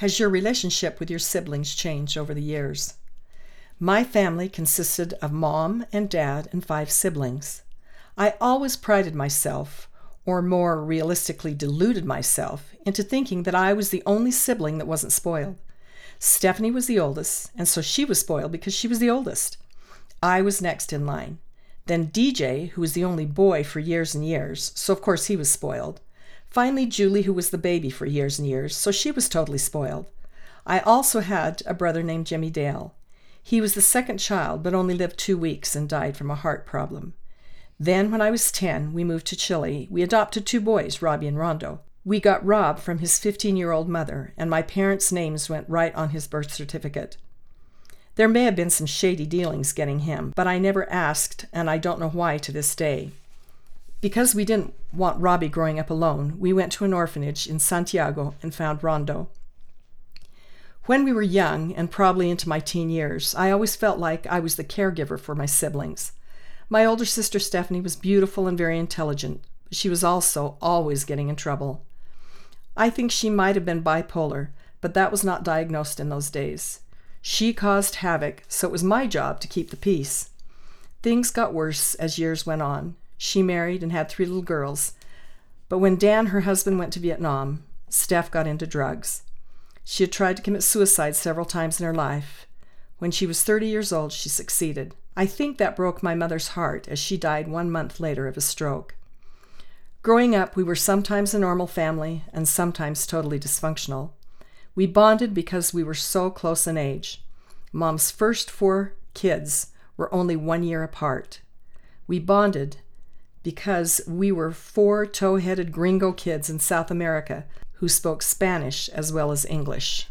Has your relationship with your siblings changed over the years? My family consisted of mom and dad and five siblings. I always prided myself, or more realistically deluded myself, into thinking that I was the only sibling that wasn't spoiled. Stephanie was the oldest, and so she was spoiled because she was the oldest. I was next in line. Then DJ, who was the only boy for years and years, so of course he was spoiled. Finally, Julie, who was the baby for years and years, so she was totally spoiled. I also had a brother named Jimmy Dale. He was the second child, but only lived two weeks and died from a heart problem. Then, when I was 10, we moved to Chile. We adopted two boys, Robbie and Rondo. We got Rob from his 15 year old mother, and my parents' names went right on his birth certificate. There may have been some shady dealings getting him, but I never asked, and I don't know why to this day. Because we didn't want Robbie growing up alone, we went to an orphanage in Santiago and found Rondo. When we were young, and probably into my teen years, I always felt like I was the caregiver for my siblings. My older sister Stephanie was beautiful and very intelligent, she was also always getting in trouble. I think she might have been bipolar, but that was not diagnosed in those days. She caused havoc, so it was my job to keep the peace. Things got worse as years went on. She married and had three little girls. But when Dan, her husband, went to Vietnam, Steph got into drugs. She had tried to commit suicide several times in her life. When she was 30 years old, she succeeded. I think that broke my mother's heart as she died one month later of a stroke. Growing up, we were sometimes a normal family and sometimes totally dysfunctional. We bonded because we were so close in age. Mom's first four kids were only one year apart. We bonded because we were four tow headed gringo kids in South America who spoke Spanish as well as English.